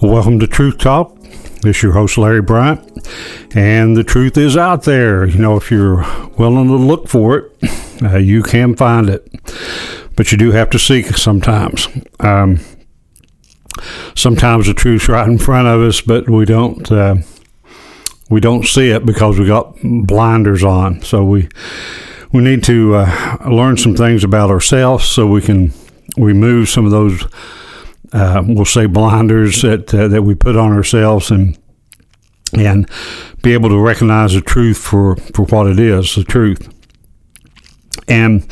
Welcome to Truth Talk. This is your host, Larry Bryant, and the truth is out there. You know, if you're willing to look for it, uh, you can find it, but you do have to seek sometimes. Um, sometimes the truth's right in front of us, but we don't uh, we don't see it because we got blinders on. So we we need to uh, learn some things about ourselves so we can remove some of those uh, we'll say blinders that uh, that we put on ourselves and and be able to recognize the truth for, for what it is, the truth. And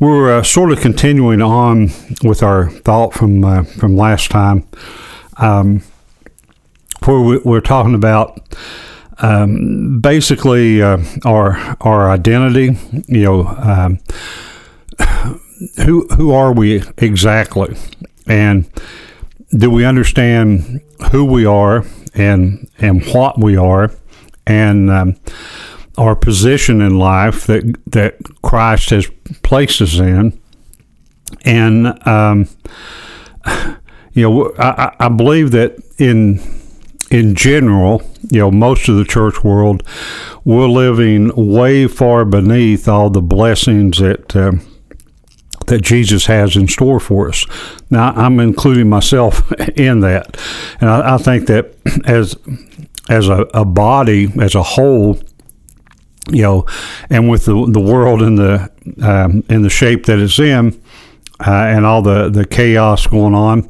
we're uh, sort of continuing on with our thought from uh, from last time, um, where we, we're talking about um, basically uh, our our identity. You know, um, who who are we exactly, and do we understand who we are and and what we are and um, our position in life that that Christ has placed us in? And um, you know I, I believe that in in general you know most of the church world we're living way far beneath all the blessings that uh, that Jesus has in store for us. Now, I'm including myself in that, and I, I think that as as a, a, body, as a whole, you know, and with the the world in the um, in the shape that it's in, uh, and all the the chaos going on,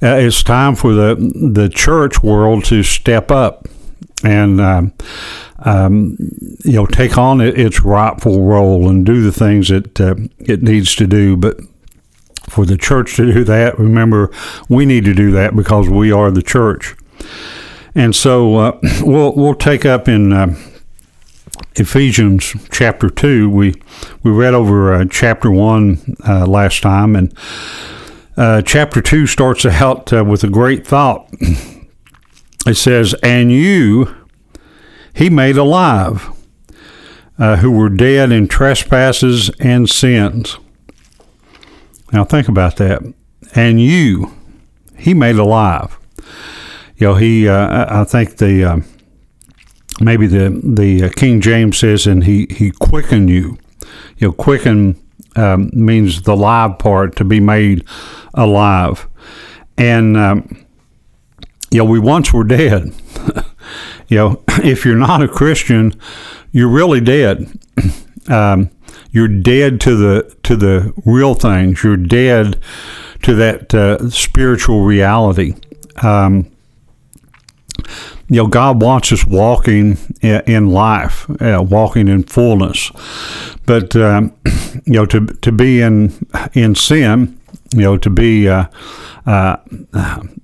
uh, it's time for the the church world to step up and. Um, um, you know, take on its rightful role and do the things that uh, it needs to do. But for the church to do that, remember, we need to do that because we are the church. And so uh, we'll we'll take up in uh, Ephesians chapter two. We we read over uh, chapter one uh, last time, and uh, chapter two starts out with a great thought. It says, "And you." He made alive, uh, who were dead in trespasses and sins. Now think about that. And you, he made alive. You know, he. Uh, I think the uh, maybe the the uh, King James says, and he he quickened you. You know, quicken um, means the live part to be made alive, and um, you know we once were dead. You know, if you're not a Christian, you're really dead. Um, you're dead to the to the real things. You're dead to that uh, spiritual reality. Um, you know, God wants us walking in life, uh, walking in fullness. But um, you know, to to be in in sin, you know, to be uh, uh,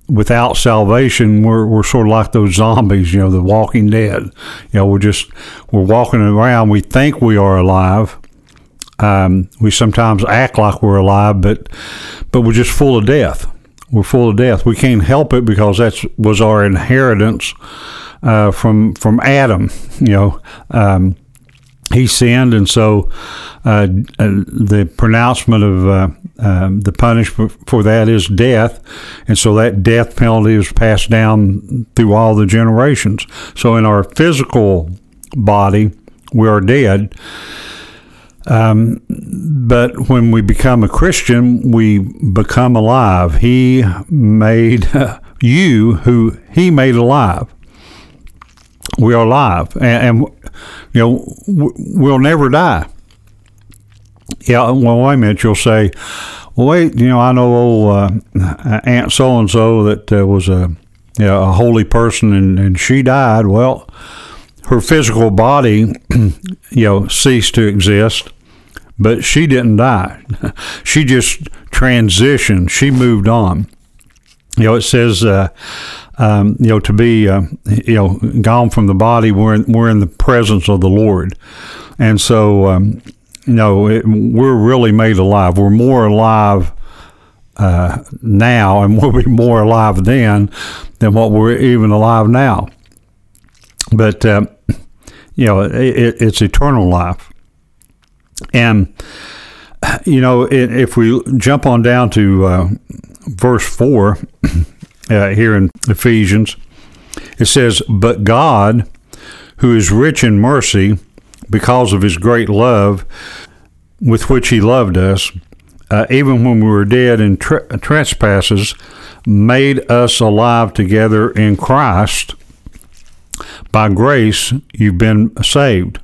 without salvation, we're, we're sort of like those zombies, you know, the walking dead. You know, we're just, we're walking around. We think we are alive. Um, we sometimes act like we're alive, but, but we're just full of death. We're full of death. We can't help it because that was our inheritance uh, from, from Adam, you know. Um, he sinned, and so uh, uh, the pronouncement of uh, um, the punishment for that is death, and so that death penalty is passed down through all the generations. So in our physical body, we are dead. Um, but when we become a Christian, we become alive. He made you who He made alive. We are alive, and, and you know we'll never die yeah, well, wait a minute. You'll say, well, wait, you know, I know old uh, Aunt so and so that uh, was a, you know, a holy person and, and she died. Well, her physical body, you know, ceased to exist, but she didn't die. she just transitioned. She moved on. You know, it says, uh, um, you know, to be, uh, you know, gone from the body, we're in, we're in the presence of the Lord. And so, um, know, it, we're really made alive. We're more alive uh, now, and we'll be more alive then than what we're even alive now. But uh, you know, it, it's eternal life, and you know, if we jump on down to uh, verse four, uh, here in Ephesians. It says, But God, who is rich in mercy, because of his great love with which he loved us, uh, even when we were dead in tre- trespasses, made us alive together in Christ. By grace, you've been saved,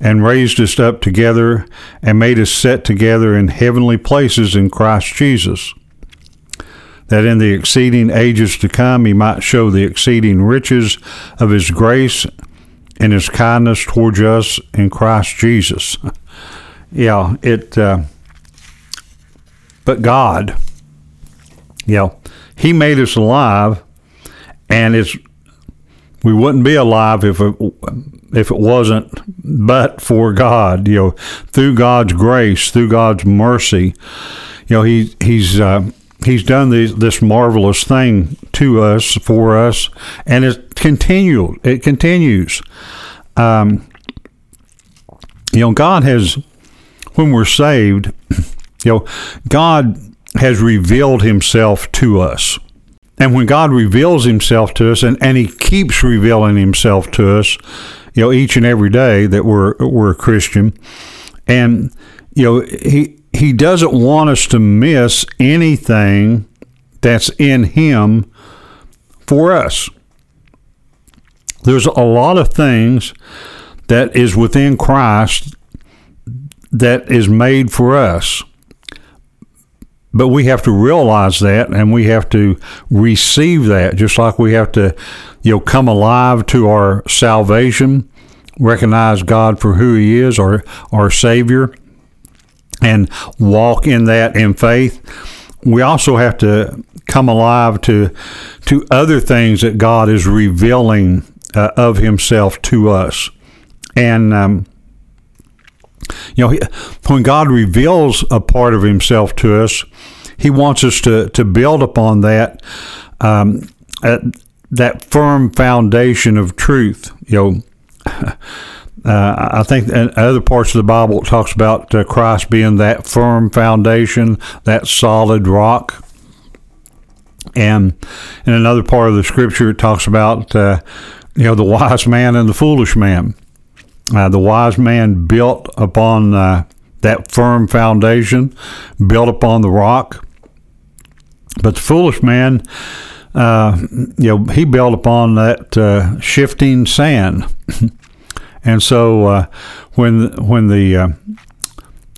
and raised us up together and made us set together in heavenly places in Christ Jesus, that in the exceeding ages to come he might show the exceeding riches of his grace and his kindness towards us in Christ Jesus. yeah, it. Uh, but God, yeah, He made us alive, and it's we wouldn't be alive if it if it wasn't but for God. You know, through God's grace, through God's mercy, you know, He He's. Uh, he's done this, this marvelous thing to us for us and it continual it continues um, you know god has when we're saved you know, God has revealed himself to us. And when God reveals himself to us, and, and he keeps revealing himself to us, you know, each and every day that we're, we're a Christian, and, you know, he, he doesn't want us to miss anything that's in him for us. There's a lot of things that is within Christ that is made for us. But we have to realize that and we have to receive that, just like we have to, you know, come alive to our salvation, recognize God for who He is, our, our Savior, and walk in that in faith. We also have to come alive to to other things that God is revealing uh, of Himself to us, and um, you know, when God reveals a part of Himself to us, He wants us to to build upon that um, that firm foundation of truth. You know. Uh, I think in other parts of the Bible it talks about uh, Christ being that firm foundation, that solid rock. And in another part of the scripture, it talks about uh, you know the wise man and the foolish man. Uh, the wise man built upon uh, that firm foundation, built upon the rock. But the foolish man, uh, you know, he built upon that shifting sand. and so uh, when when the uh,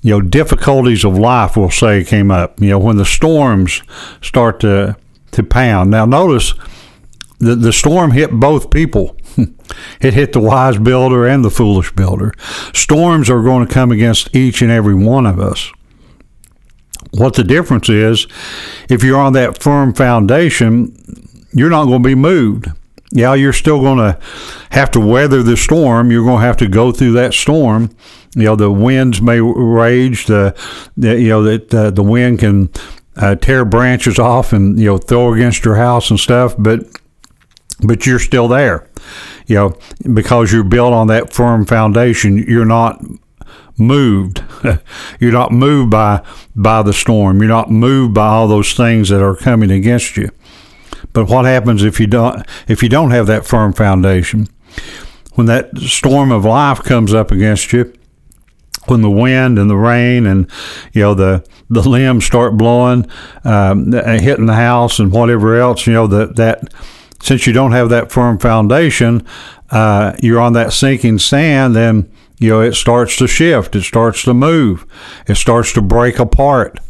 you know difficulties of life, we'll say, came up, you know, when the storms start to to pound. Now notice the the storm hit both people. it hit the wise builder and the foolish builder. Storms are going to come against each and every one of us. What the difference is, if you're on that firm foundation, you're not going to be moved. Yeah, you're still going to have to weather the storm. You're going to have to go through that storm. You know, the winds may rage. The, the you know that uh, the wind can uh, tear branches off and you know throw against your house and stuff. But but you're still there. You know, because you're built on that firm foundation, you're not moved. you're not moved by by the storm. You're not moved by all those things that are coming against you. But what happens if you don't if you don't have that firm foundation? When that storm of life comes up against you, when the wind and the rain and you know the the limbs start blowing, um, hitting the house and whatever else, you know that that since you don't have that firm foundation, uh, you're on that sinking sand, then you know it starts to shift, it starts to move, it starts to break apart.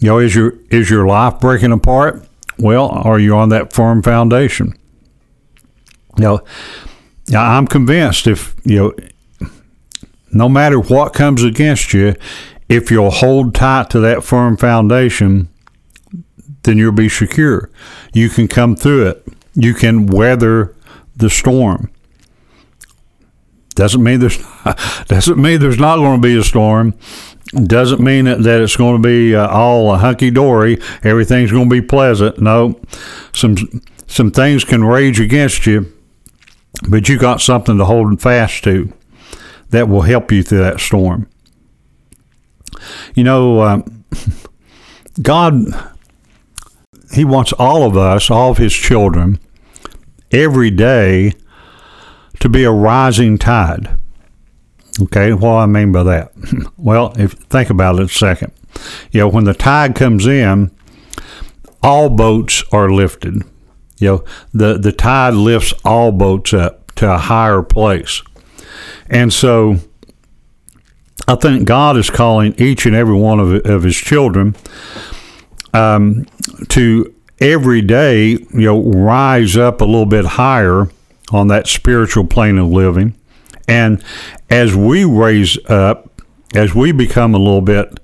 You know, is your is your life breaking apart? Well, are you on that firm foundation? Know, I'm convinced if you know, no matter what comes against you, if you'll hold tight to that firm foundation, then you'll be secure. You can come through it. You can weather the storm. Doesn't mean there's doesn't mean there's not going to be a storm. Doesn't mean that, that it's going to be uh, all hunky dory. Everything's going to be pleasant. No, some some things can rage against you, but you got something to hold fast to that will help you through that storm. You know, uh, God He wants all of us, all of His children, every day to be a rising tide. Okay, what I mean by that? well, if think about it a second. You know, when the tide comes in, all boats are lifted. You know, the, the tide lifts all boats up to a higher place. And so I think God is calling each and every one of, of his children um, to every day, you know, rise up a little bit higher on that spiritual plane of living. And as we raise up, as we become a little bit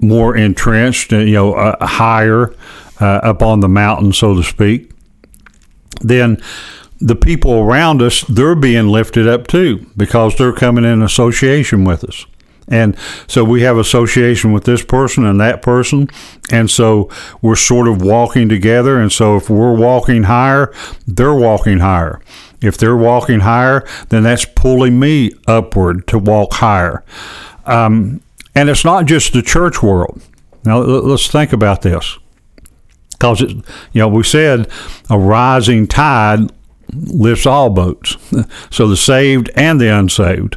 more entrenched, you know, uh, higher uh, up on the mountain, so to speak, then the people around us, they're being lifted up too because they're coming in association with us. And so we have association with this person and that person. And so we're sort of walking together. And so if we're walking higher, they're walking higher. If they're walking higher, then that's pulling me upward to walk higher. Um, and it's not just the church world. Now, let's think about this. Because, you know, we said a rising tide lifts all boats. So the saved and the unsaved.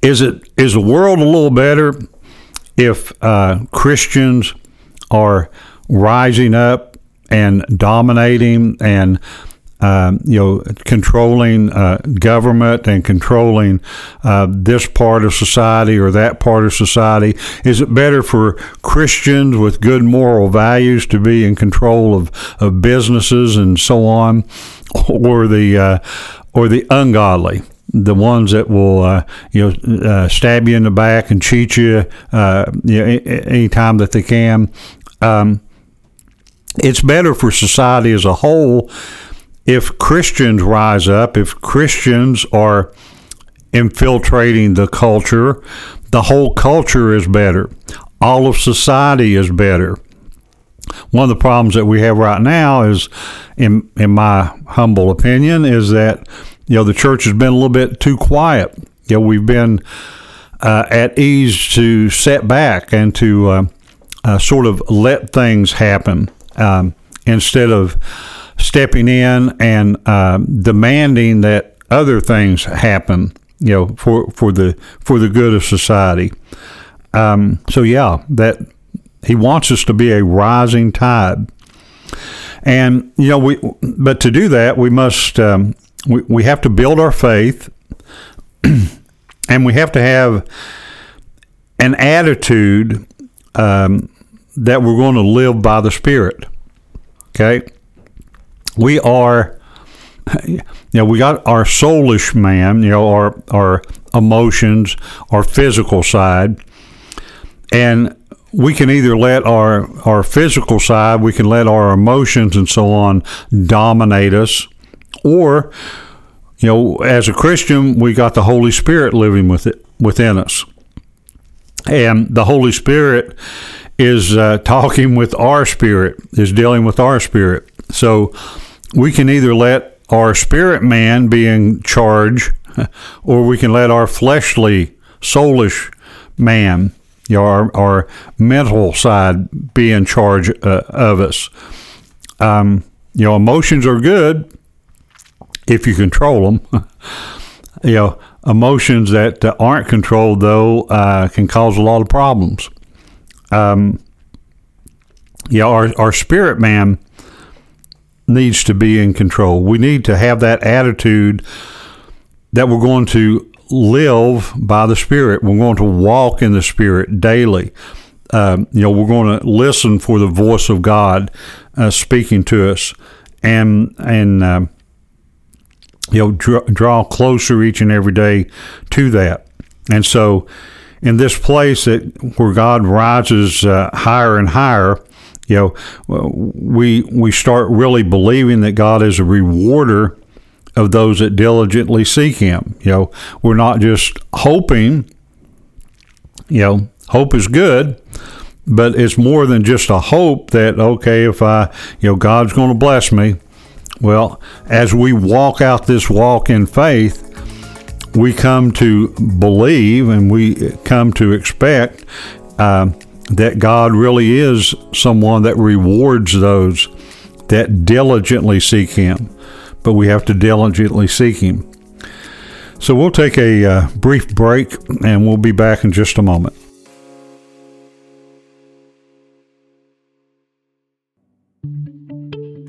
Is it is the world a little better if uh, Christians are rising up and dominating and um, you know, controlling uh, government and controlling uh, this part of society or that part of society? Is it better for Christians with good moral values to be in control of, of businesses and so on, or the uh, or the ungodly? the ones that will uh, you know uh, stab you in the back and cheat you, uh, you know, anytime that they can. Um, it's better for society as a whole if Christians rise up, if Christians are infiltrating the culture, the whole culture is better. All of society is better. One of the problems that we have right now is, in in my humble opinion, is that you know the church has been a little bit too quiet. You know we've been uh, at ease to set back and to uh, uh, sort of let things happen um, instead of stepping in and uh, demanding that other things happen, you know, for, for the for the good of society. Um, so yeah, that he wants us to be a rising tide, and you know we. But to do that, we must um, we we have to build our faith, and we have to have an attitude um, that we're going to live by the Spirit. Okay we are you know we got our soulish man you know our our emotions our physical side. And we can either let our our physical side we can let our emotions and so on dominate us or you know as a christian we got the holy spirit living with it within us. And the holy spirit is uh, talking with our spirit is dealing with our spirit. So we can either let our spirit man be in charge, or we can let our fleshly, soulish man, you know, our, our mental side, be in charge uh, of us. Um, you know, emotions are good if you control them. you know, emotions that uh, aren't controlled, though, uh, can cause a lot of problems. Um, know, our, our spirit man needs to be in control. We need to have that attitude that we're going to live by the Spirit. We're going to walk in the Spirit daily. Um, you know, we're going to listen for the voice of God uh, speaking to us, and and uh, you know, draw, draw closer each and every day to that. And so, in this place that where God rises uh, higher and higher, you know, we we start really believing that God is a rewarder of those that diligently seek Him. You know, we're not just hoping. You know, hope is good, but it's more than just a hope that okay, if I, you know, God's going to bless me. Well, as we walk out this walk in faith, we come to believe and we come to expect. Uh, that God really is someone that rewards those that diligently seek Him. But we have to diligently seek Him. So we'll take a uh, brief break and we'll be back in just a moment.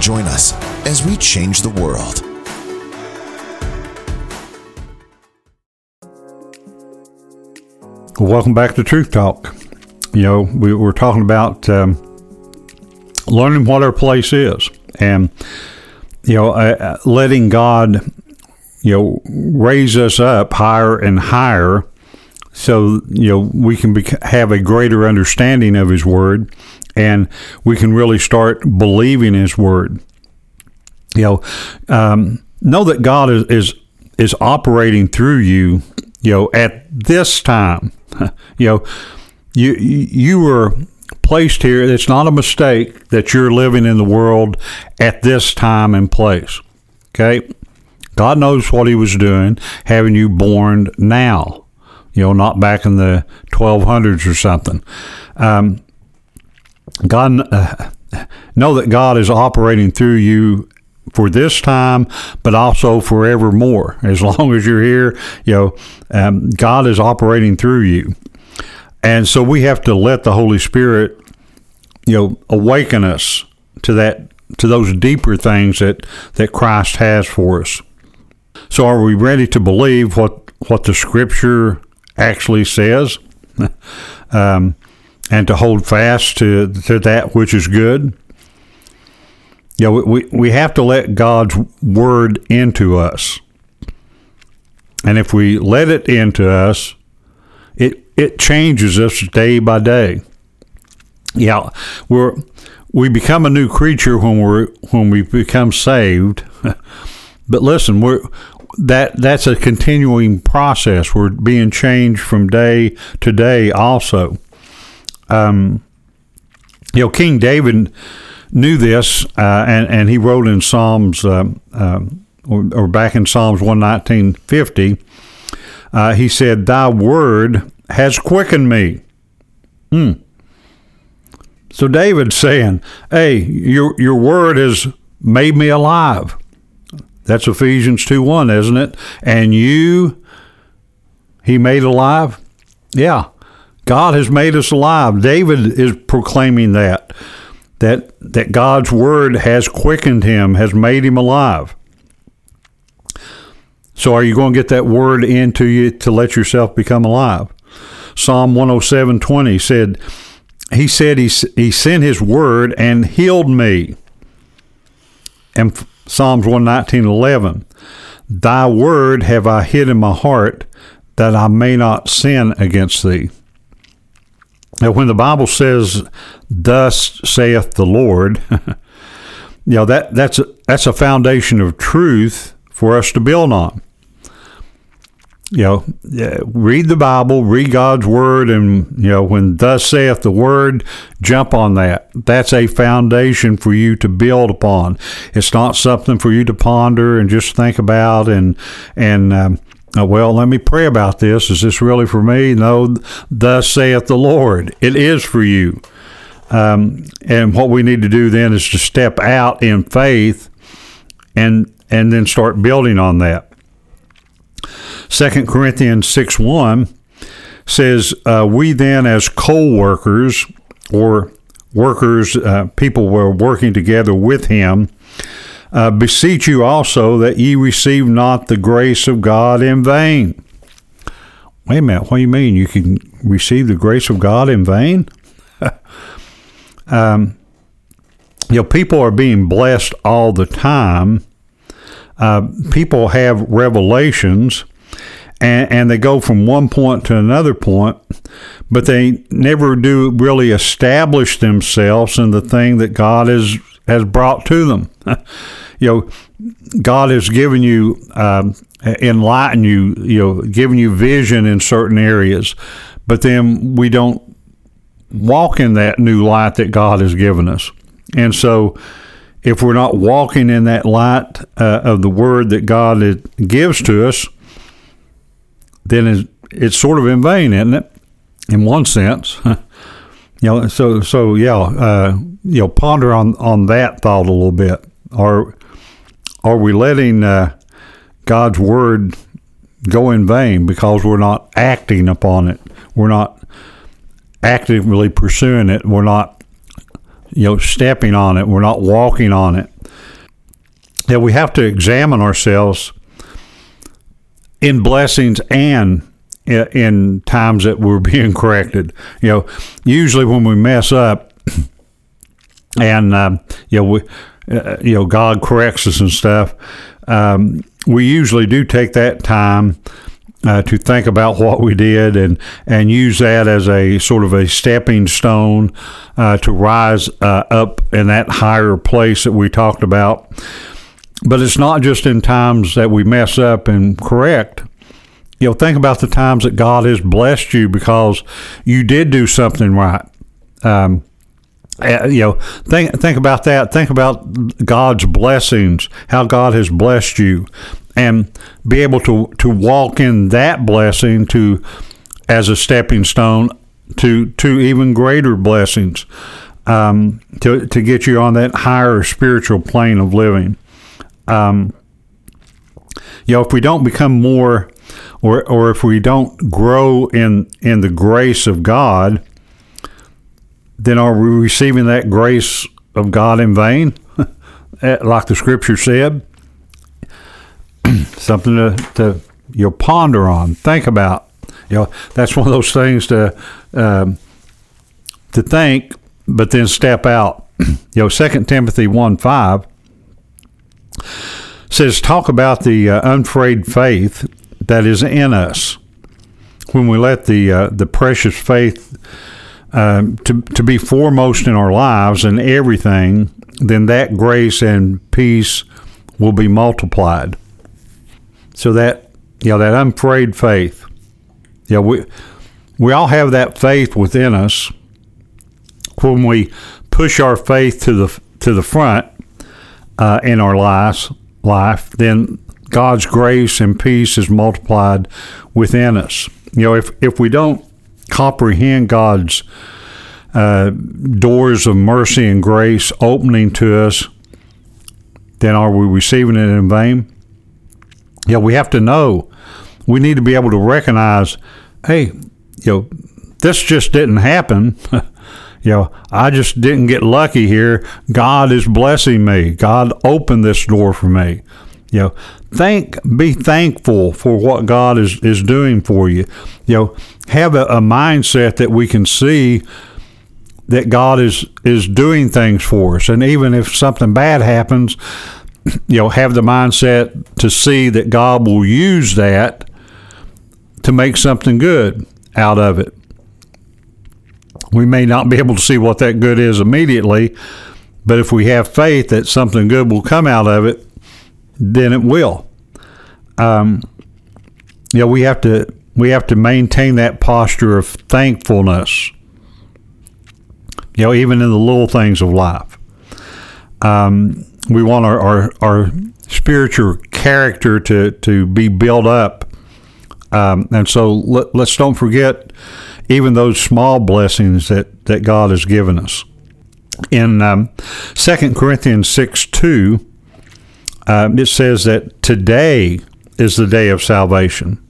Join us as we change the world. Welcome back to Truth Talk. You know, we were talking about um, learning what our place is and, you know, uh, letting God, you know, raise us up higher and higher so, you know, we can bec- have a greater understanding of His Word and we can really start believing His Word. You know, um, know that God is, is is operating through you. You know, at this time, you know, you you were placed here. It's not a mistake that you're living in the world at this time and place. Okay, God knows what He was doing, having you born now. You know, not back in the 1200s or something. Um, God, uh, know that God is operating through you for this time, but also forevermore. As long as you're here, you know, um, God is operating through you, and so we have to let the Holy Spirit, you know, awaken us to that to those deeper things that that Christ has for us. So, are we ready to believe what what the Scripture actually says? um, and to hold fast to, to that which is good. Yeah, we, we have to let God's word into us. And if we let it into us, it it changes us day by day. Yeah, we're we become a new creature when we're when we become saved. but listen, we're that that's a continuing process. We're being changed from day to day also um, you know, King David knew this, uh, and and he wrote in Psalms, uh, uh, or, or, back in Psalms one nineteen fifty, uh, he said, "Thy word has quickened me." Hmm. So David's saying, "Hey, your your word has made me alive." That's Ephesians two one, isn't it? And you, he made alive. Yeah. God has made us alive. David is proclaiming that that that God's word has quickened him, has made him alive. So are you going to get that word into you to let yourself become alive? Psalm 107:20 said he said he, he sent his word and healed me. And Psalms 119:11 Thy word have I hid in my heart that I may not sin against thee. Now, when the Bible says, "Thus saith the Lord," you know that that's a, that's a foundation of truth for us to build on. You know, read the Bible, read God's word, and you know when "Thus saith the Word," jump on that. That's a foundation for you to build upon. It's not something for you to ponder and just think about and and um, uh, well, let me pray about this. Is this really for me? No, thus saith the Lord. It is for you. Um, and what we need to do then is to step out in faith and and then start building on that. Second Corinthians 6 1 says, uh, We then, as co workers or workers, uh, people were working together with him, uh, beseech you also that ye receive not the grace of God in vain. Wait a minute, what do you mean? You can receive the grace of God in vain? um, you know, people are being blessed all the time. Uh, people have revelations, and, and they go from one point to another point, but they never do really establish themselves in the thing that God has has brought to them. you know, God has given you, um, enlightened you, you know, given you vision in certain areas, but then we don't walk in that new light that God has given us. And so, if we're not walking in that light uh, of the Word that God gives to us, then it's, it's sort of in vain, isn't it? In one sense, you know. So, so yeah, uh, you know, ponder on on that thought a little bit. Are are we letting uh, God's Word go in vain because we're not acting upon it? We're not actively pursuing it. We're not, you know, stepping on it. We're not walking on it. That we have to examine ourselves in blessings and in times that we're being corrected. You know, usually when we mess up, and um, you know, we, uh, you know, God corrects us and stuff. Um, we usually do take that time uh, to think about what we did and and use that as a sort of a stepping stone uh, to rise uh, up in that higher place that we talked about. But it's not just in times that we mess up and correct. You know, think about the times that God has blessed you because you did do something right. Um, uh, you know, think think about that. Think about God's blessings, how God has blessed you, and be able to to walk in that blessing to as a stepping stone to to even greater blessings, um, to to get you on that higher spiritual plane of living. Um, you know, if we don't become more, or or if we don't grow in in the grace of God then are we receiving that grace of God in vain? Eh, like the scripture said? Something to, to you know, ponder on, think about. You know, that's one of those things to um, to think, but then step out. you know, Second Timothy one five says, talk about the uh, unfrayed faith that is in us when we let the uh, the precious faith um, to, to be foremost in our lives and everything, then that grace and peace will be multiplied. So that, you know, that unfrayed faith, you know, we, we all have that faith within us. When we push our faith to the to the front uh, in our lives, life, then God's grace and peace is multiplied within us. You know, if if we don't comprehend God's uh, doors of mercy and grace opening to us, then are we receiving it in vain? Yeah, we have to know. We need to be able to recognize, hey, you know, this just didn't happen. you know, I just didn't get lucky here. God is blessing me. God opened this door for me. You know, thank, be thankful for what God is, is doing for you. You know, have a, a mindset that we can see that God is is doing things for us, and even if something bad happens, you know, have the mindset to see that God will use that to make something good out of it. We may not be able to see what that good is immediately, but if we have faith that something good will come out of it, then it will. Um, you know, we have to we have to maintain that posture of thankfulness. You know, even in the little things of life. Um, we want our, our, our spiritual character to, to be built up. Um, and so let, us don't forget even those small blessings that, that God has given us. In um, 2 Corinthians 6 2, um, it says that today is the day of salvation.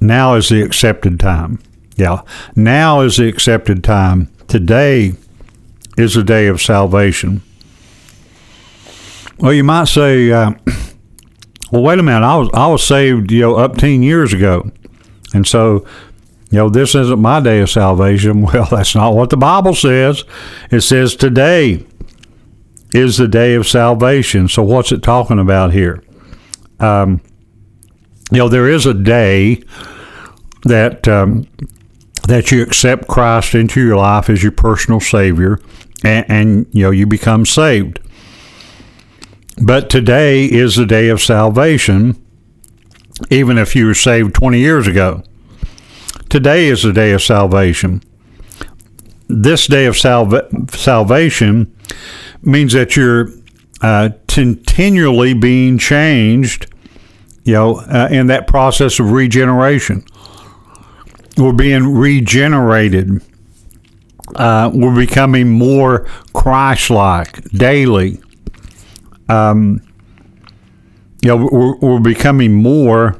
Now is the accepted time. Yeah, now is the accepted time. Today is the day of salvation. Well, you might say, uh, well, wait a minute. I was I was saved, you know, up ten years ago, and so, you know, this isn't my day of salvation. Well, that's not what the Bible says. It says today is the day of salvation. So what's it talking about here? Um, You know, there is a day that um, that you accept Christ into your life as your personal Savior, and, and you know you become saved. But today is the day of salvation, even if you were saved 20 years ago. Today is the day of salvation. This day of salva- salvation means that you're uh, continually being changed, you know, uh, in that process of regeneration. We're being regenerated. Uh, we're becoming more Christ like daily. Um, you know, we're, we're becoming more,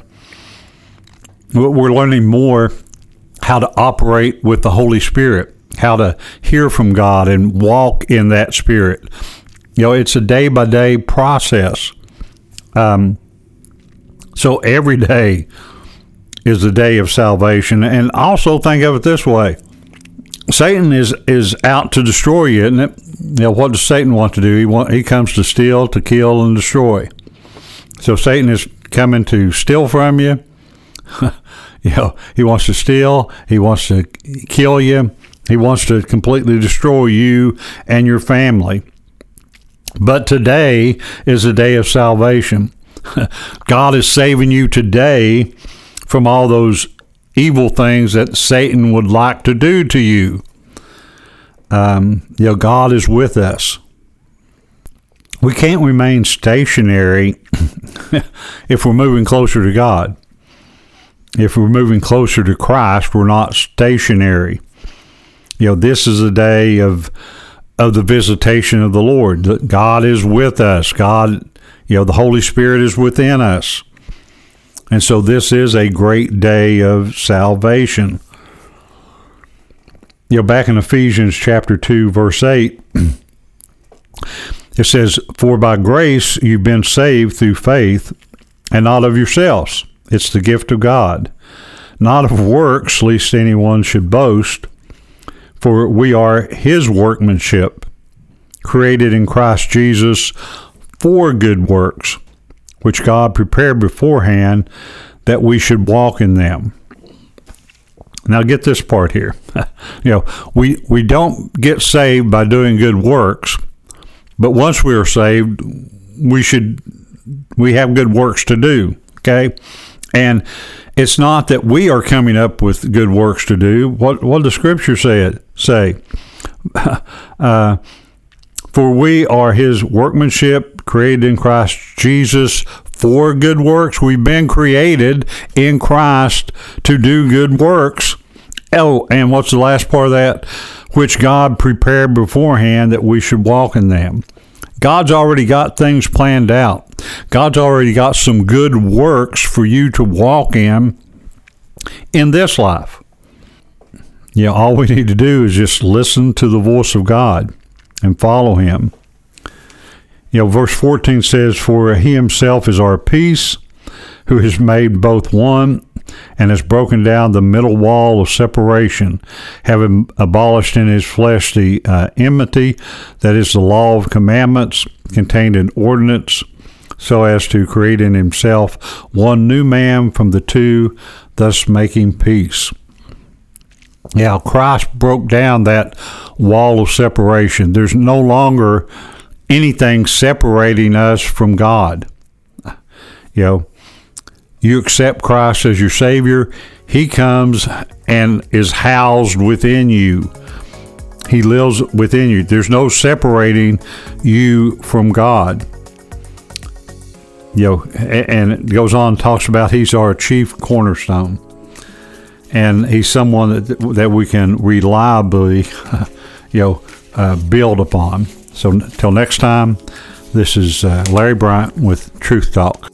we're learning more how to operate with the Holy Spirit, how to hear from God and walk in that Spirit. You know, it's a day by day process. Um, so every day is the day of salvation. And also think of it this way Satan is, is out to destroy you, isn't it? You know, what does Satan want to do? He, want, he comes to steal, to kill, and destroy. So Satan is coming to steal from you. you know, he wants to steal, he wants to kill you, he wants to completely destroy you and your family. But today is a day of salvation. God is saving you today from all those evil things that Satan would like to do to you. Um, you know, God is with us. We can't remain stationary if we're moving closer to God. If we're moving closer to Christ, we're not stationary. You know, this is a day of of the visitation of the Lord. God is with us. God, you know, the Holy Spirit is within us. And so this is a great day of salvation. You know, back in Ephesians chapter 2, verse 8, it says, For by grace you've been saved through faith, and not of yourselves. It's the gift of God, not of works, lest anyone should boast. For we are his workmanship, created in Christ Jesus for good works, which God prepared beforehand that we should walk in them. Now get this part here. you know, we we don't get saved by doing good works, but once we are saved, we should we have good works to do, okay? And it's not that we are coming up with good works to do. What what does Scripture say? Say, uh, for we are His workmanship, created in Christ Jesus for good works. We've been created in Christ to do good works. Oh, and what's the last part of that? Which God prepared beforehand that we should walk in them. God's already got things planned out. God's already got some good works for you to walk in in this life. Yeah, all we need to do is just listen to the voice of God and follow Him. You know, verse 14 says, For He Himself is our peace, who has made both one and has broken down the middle wall of separation, having abolished in his flesh the uh, enmity, that is the law of commandments contained in ordinance, so as to create in himself one new man from the two, thus making peace. Yeah, Christ broke down that wall of separation. There's no longer anything separating us from God. You know, you accept Christ as your Savior, He comes and is housed within you. He lives within you. There's no separating you from God. You know, and it goes on talks about He's our chief cornerstone, and He's someone that that we can reliably, you know, uh, build upon. So until next time, this is uh, Larry Bryant with Truth Talk.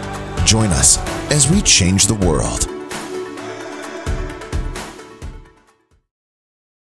Join us as we change the world.